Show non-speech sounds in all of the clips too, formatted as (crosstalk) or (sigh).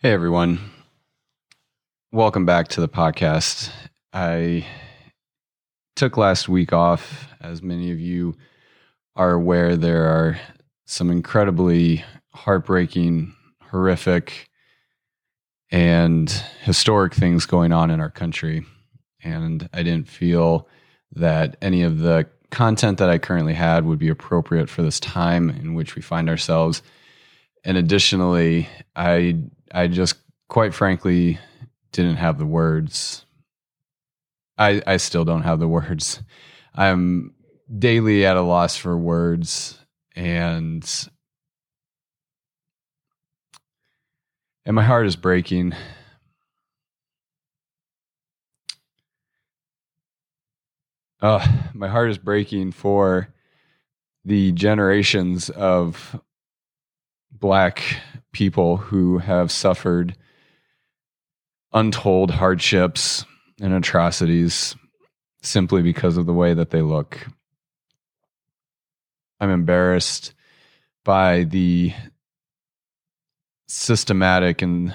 Hey, everyone. Welcome back to the podcast. I took last week off. As many of you are aware, there are some incredibly heartbreaking, horrific, and historic things going on in our country. And I didn't feel that any of the content that I currently had would be appropriate for this time in which we find ourselves. And additionally, I I just quite frankly didn't have the words. I I still don't have the words. I'm daily at a loss for words and and my heart is breaking. Uh, my heart is breaking for the generations of black people who have suffered untold hardships and atrocities simply because of the way that they look. I'm embarrassed by the systematic and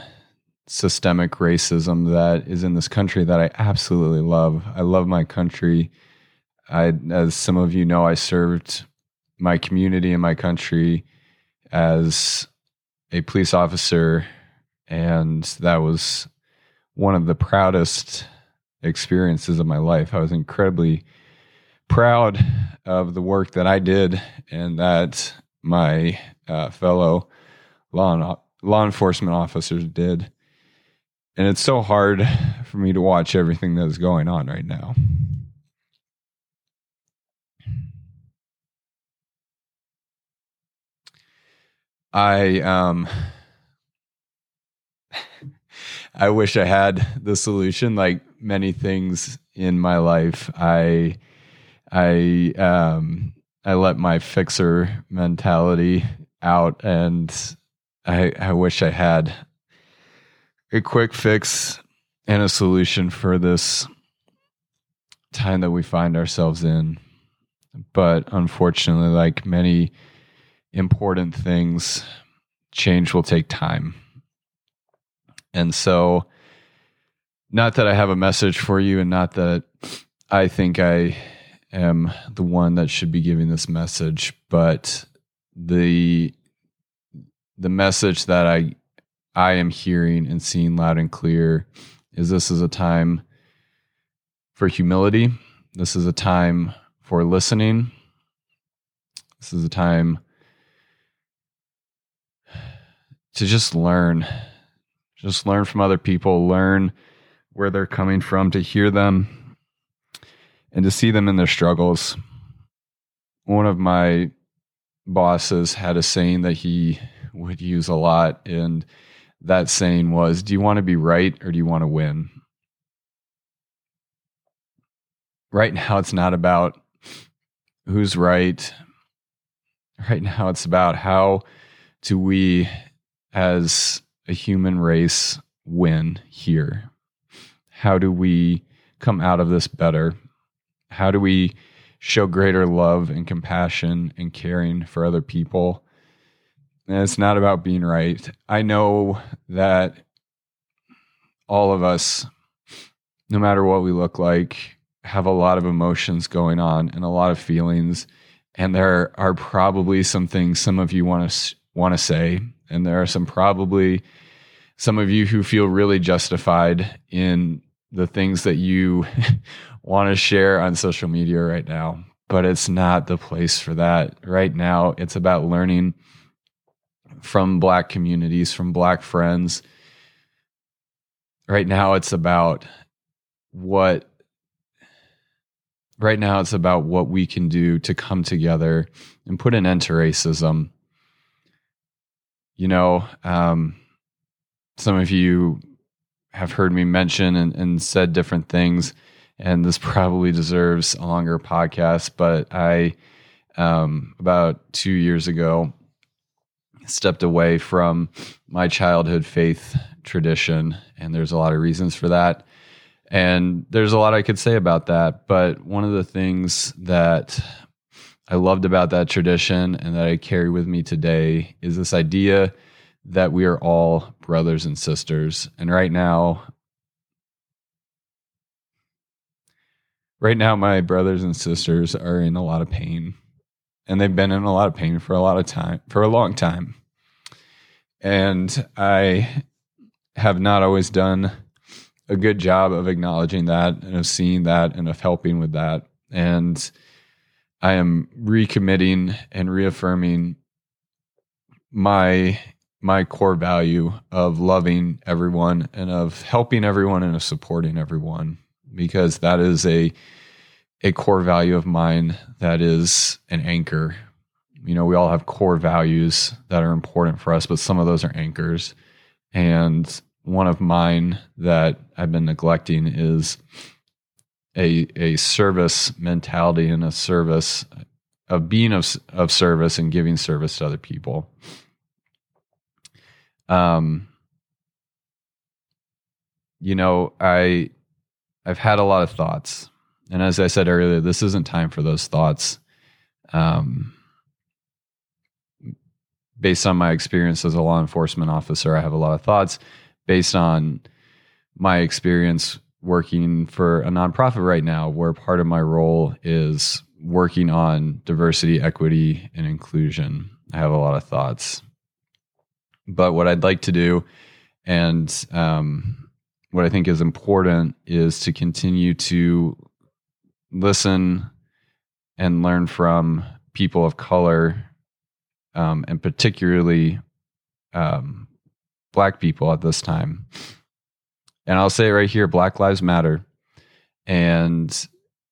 systemic racism that is in this country that I absolutely love. I love my country. I as some of you know I served my community and my country as a police officer, and that was one of the proudest experiences of my life. I was incredibly proud of the work that I did and that my uh, fellow law law enforcement officers did. And it's so hard for me to watch everything that is going on right now. I um I wish I had the solution like many things in my life. I I um I let my fixer mentality out and I I wish I had a quick fix and a solution for this time that we find ourselves in. But unfortunately, like many important things, change will take time. And so, not that I have a message for you, and not that I think I am the one that should be giving this message, but the the message that I I am hearing and seeing loud and clear is this is a time for humility. This is a time for listening. This is a time to just learn, just learn from other people, learn where they're coming from, to hear them and to see them in their struggles. One of my bosses had a saying that he would use a lot, and that saying was, Do you want to be right or do you want to win? Right now, it's not about who's right. Right now, it's about how do we as a human race win here? How do we come out of this better? How do we show greater love and compassion and caring for other people? And it's not about being right. I know that all of us, no matter what we look like, have a lot of emotions going on and a lot of feelings. And there are probably some things some of you want to want to say and there are some probably some of you who feel really justified in the things that you (laughs) want to share on social media right now. But it's not the place for that. Right now, it's about learning from Black communities, from Black friends. Right now, it's about what right now it's about what we can do to come together and put an end to racism you know, um, some of you have heard me mention and, and said different things, and this (laughs) probably deserves a longer podcast. But I, um, about two years ago, stepped away from my childhood faith tradition, and there's a lot of reasons for that. And there's a lot I could say about that. But one of the things that I loved about that tradition and that I carry with me today is this idea that we are all brothers and sisters. And right now, right now, my brothers and sisters are in a lot of pain. And they've been in a lot of pain for a lot of time, for a long time. And I have not always done a good job of acknowledging that and of seeing that and of helping with that. And I am recommitting and reaffirming my my core value of loving everyone and of helping everyone and of supporting everyone because that is a a core value of mine that is an anchor. You know, we all have core values that are important for us, but some of those are anchors. And one of mine that I've been neglecting is a a service mentality and a service of being of of service and giving service to other people. Um you know, I I've had a lot of thoughts. And as I said earlier, this isn't time for those thoughts. Um based on my experience as a law enforcement officer, I have a lot of thoughts based on my experience working for a nonprofit right now, where part of my role is working on diversity, equity, and inclusion. I have a lot of thoughts. But what I'd like to do, and um, what I think is important, is to continue to listen and learn from people of color, um, and particularly um, black people at this time. And I'll say it right here Black Lives Matter. And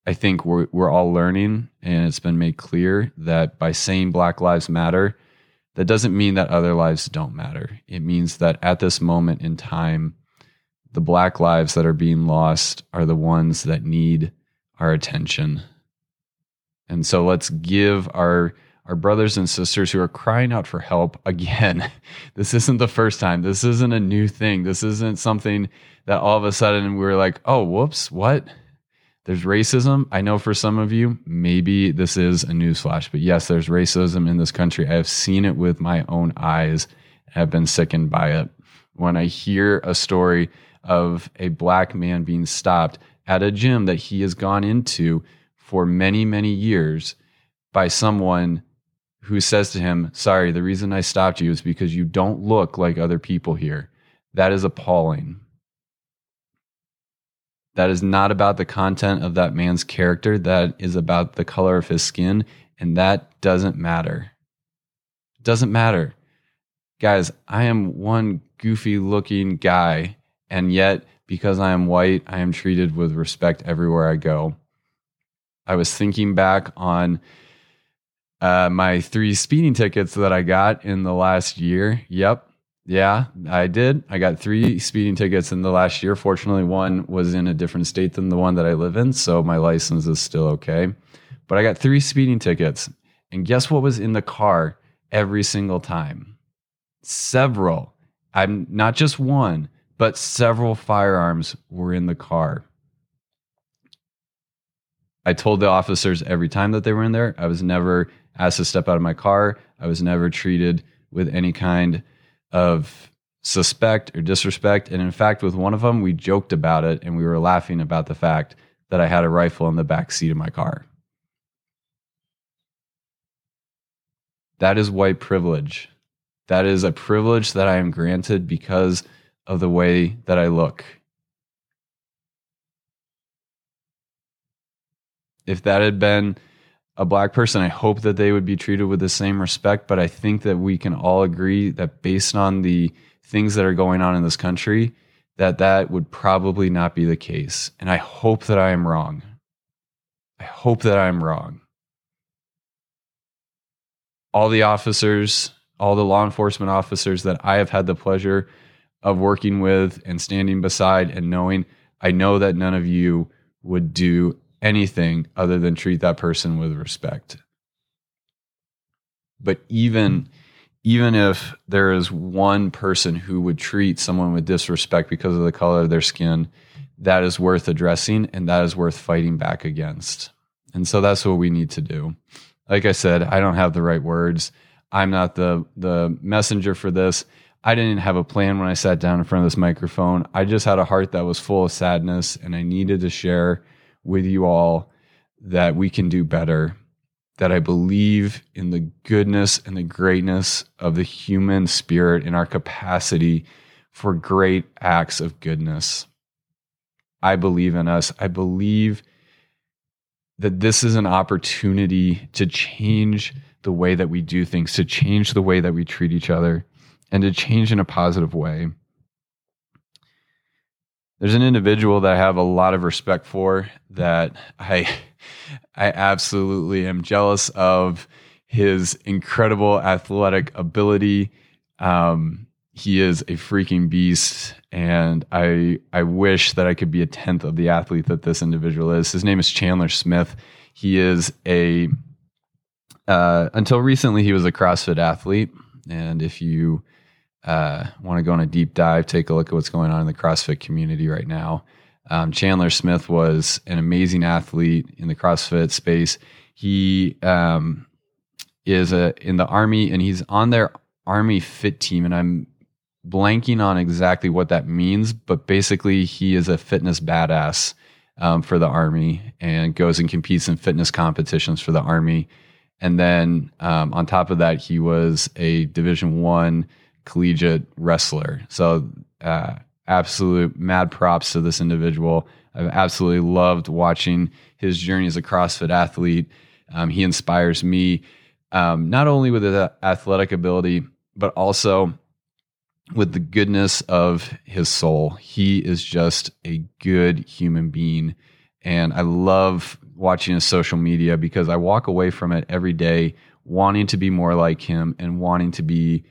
I think we're, we're all learning, and it's been made clear that by saying Black Lives Matter, that doesn't mean that other lives don't matter. It means that at this moment in time, the black lives that are being lost are the ones that need our attention. And so let's give our our brothers and sisters who are crying out for help (laughs) again. this isn't the first time. This isn't a new thing. This isn't something that all of a sudden we're like, oh, whoops, what? There's racism. I know for some of you, maybe this is a newsflash, but yes, there's racism in this country. I have seen it with my own eyes have been sickened by it. When I hear a story of a black man being stopped at a gym that he has gone into for many, many years by someone who says to him, Sorry, the reason I stopped you is because you don't look like other people here. That is appalling. That is not about the content of that man's character. That is about the color of his skin. And that doesn't matter. Doesn't matter. Guys, I am one goofy looking guy. And yet, because I am white, I am treated with respect everywhere I go. I was thinking back on uh, my three speeding tickets that I got in the last year. Yep. Yeah, I did. I got three speeding tickets in the last year. Fortunately, one was in a different state than the one that I live in. So my license is still okay. But I got three speeding tickets. And guess what was in the car every single time? Several. I'm not just one, but several firearms were in the car. I told the officers every time that they were in there, I was never asked to step out of my car. I was never treated with any kind of suspect or disrespect. And in fact, with one of them, we joked about it and we were laughing about the fact that I had a rifle in the back seat of my car. That is white privilege. That is a privilege that I am granted because of the way that I look. If that had been a black person, I hope that they would be treated with the same respect. But I think that we can all agree that based on the things that are going on in this country, that that would probably not be the case. And I hope that I am wrong. I hope that I'm wrong. All the officers, all the law enforcement officers that I have had the pleasure of working with and standing beside and knowing, I know that none of you would do anything other than treat that person with respect. But even even if there is one person who would treat someone with disrespect because of the color of their skin, that is worth addressing and that is worth fighting back against. And so that's what we need to do. Like I said, I don't have the right words. I'm not the the messenger for this. I didn't have a plan when I sat down in front of this microphone. I just had a heart that was full of sadness, and I needed to share with you all that we can do better. That I believe in the goodness and the greatness of the human spirit and our capacity for great acts of goodness. I believe in us. I believe that this is an opportunity to change the way that we do things, to change the way that we treat each other, and to change in a positive way. There's an individual that I have a lot of respect for that I I absolutely am jealous of his incredible athletic ability. Um, he is a freaking beast, and I I wish that I could be a tenth of the athlete that this individual is. His name is Chandler Smith. He is a uh, until recently he was a CrossFit athlete, and if you uh, want to go on a deep dive, take a look at what's going on in the CrossFit community right now. Um, Chandler Smith was an amazing athlete in the CrossFit space. He um, is a, in the Army and he's on their Army Fit team, and I'm blanking on exactly what that means, but basically he is a fitness badass um, for the Army and goes and competes in fitness competitions for the Army. And then um, on top of that, he was a Division One collegiate wrestler. So, uh, absolute mad props to this individual. I've absolutely loved watching his journey as a CrossFit athlete. Um, he inspires me um, not only with his athletic ability, but also with the goodness of his soul. He is just a good human being. And I love watching his social media because I walk away from it every day wanting to be more like him and wanting to be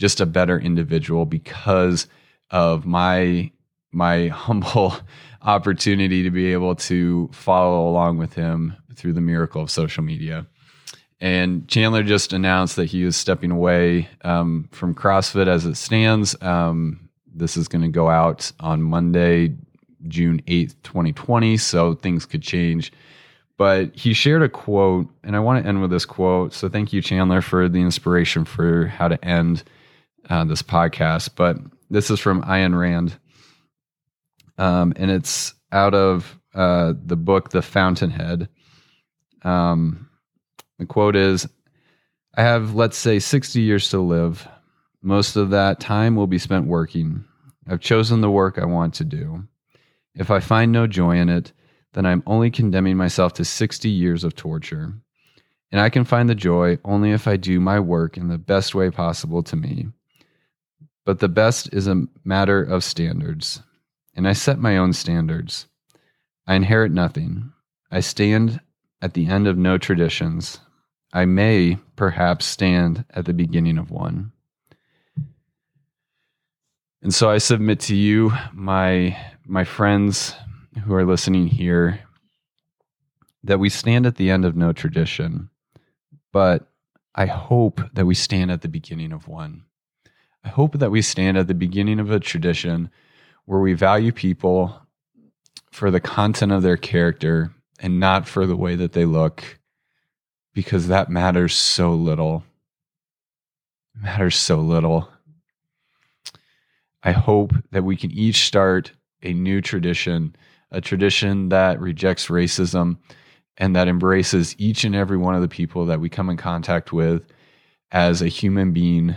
just a better individual because of my my (laughs) humble opportunity to be able to follow along with him through the miracle of social media. And Chandler just announced that he is stepping away um, from CrossFit as it stands. Um, this is going to go out on Monday, June 8th, 2020. So things could change. But he shared a quote, and I want to end with this quote. So thank you, Chandler, for the inspiration for how to end uh, this podcast, but this is from Ayn Rand, um, and it's out of uh, the book The Fountainhead. Um, the quote is I have, let's say, 60 years to live. Most of that time will be spent working. I've chosen the work I want to do. If I find no joy in it, then I'm only condemning myself to 60 years of torture. And I can find the joy only if I do my work in the best way possible to me. But the best is a matter of standards, and I set my own standards. I inherit nothing. I stand at the end of no traditions. I may perhaps stand at the beginning of one. And so I submit to you, my my friends who are listening here, that we stand at the end of no tradition, but I hope that we stand at the beginning of one. I hope that we stand at the beginning of a tradition where we value people for the content of their character and not for the way that they look, because that matters so little. It matters so little. I hope that we can each start a new tradition, a tradition that rejects racism and that embraces each and every one of the people that we come in contact with as a human being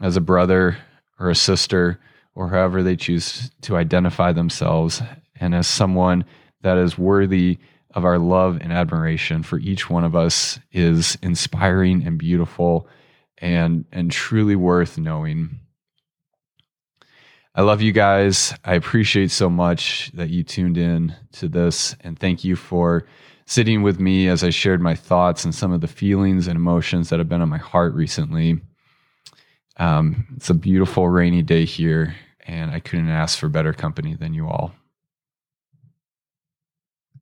as a brother or a sister or however they choose to identify themselves, and as someone that is worthy of our love and admiration for each one of us is inspiring and beautiful and and truly worth knowing. I love you guys. I appreciate so much that you tuned in to this and thank you for sitting with me as I shared my thoughts and some of the feelings and emotions that have been on my heart recently. Um, it's a beautiful rainy day here, and I couldn't ask for better company than you all.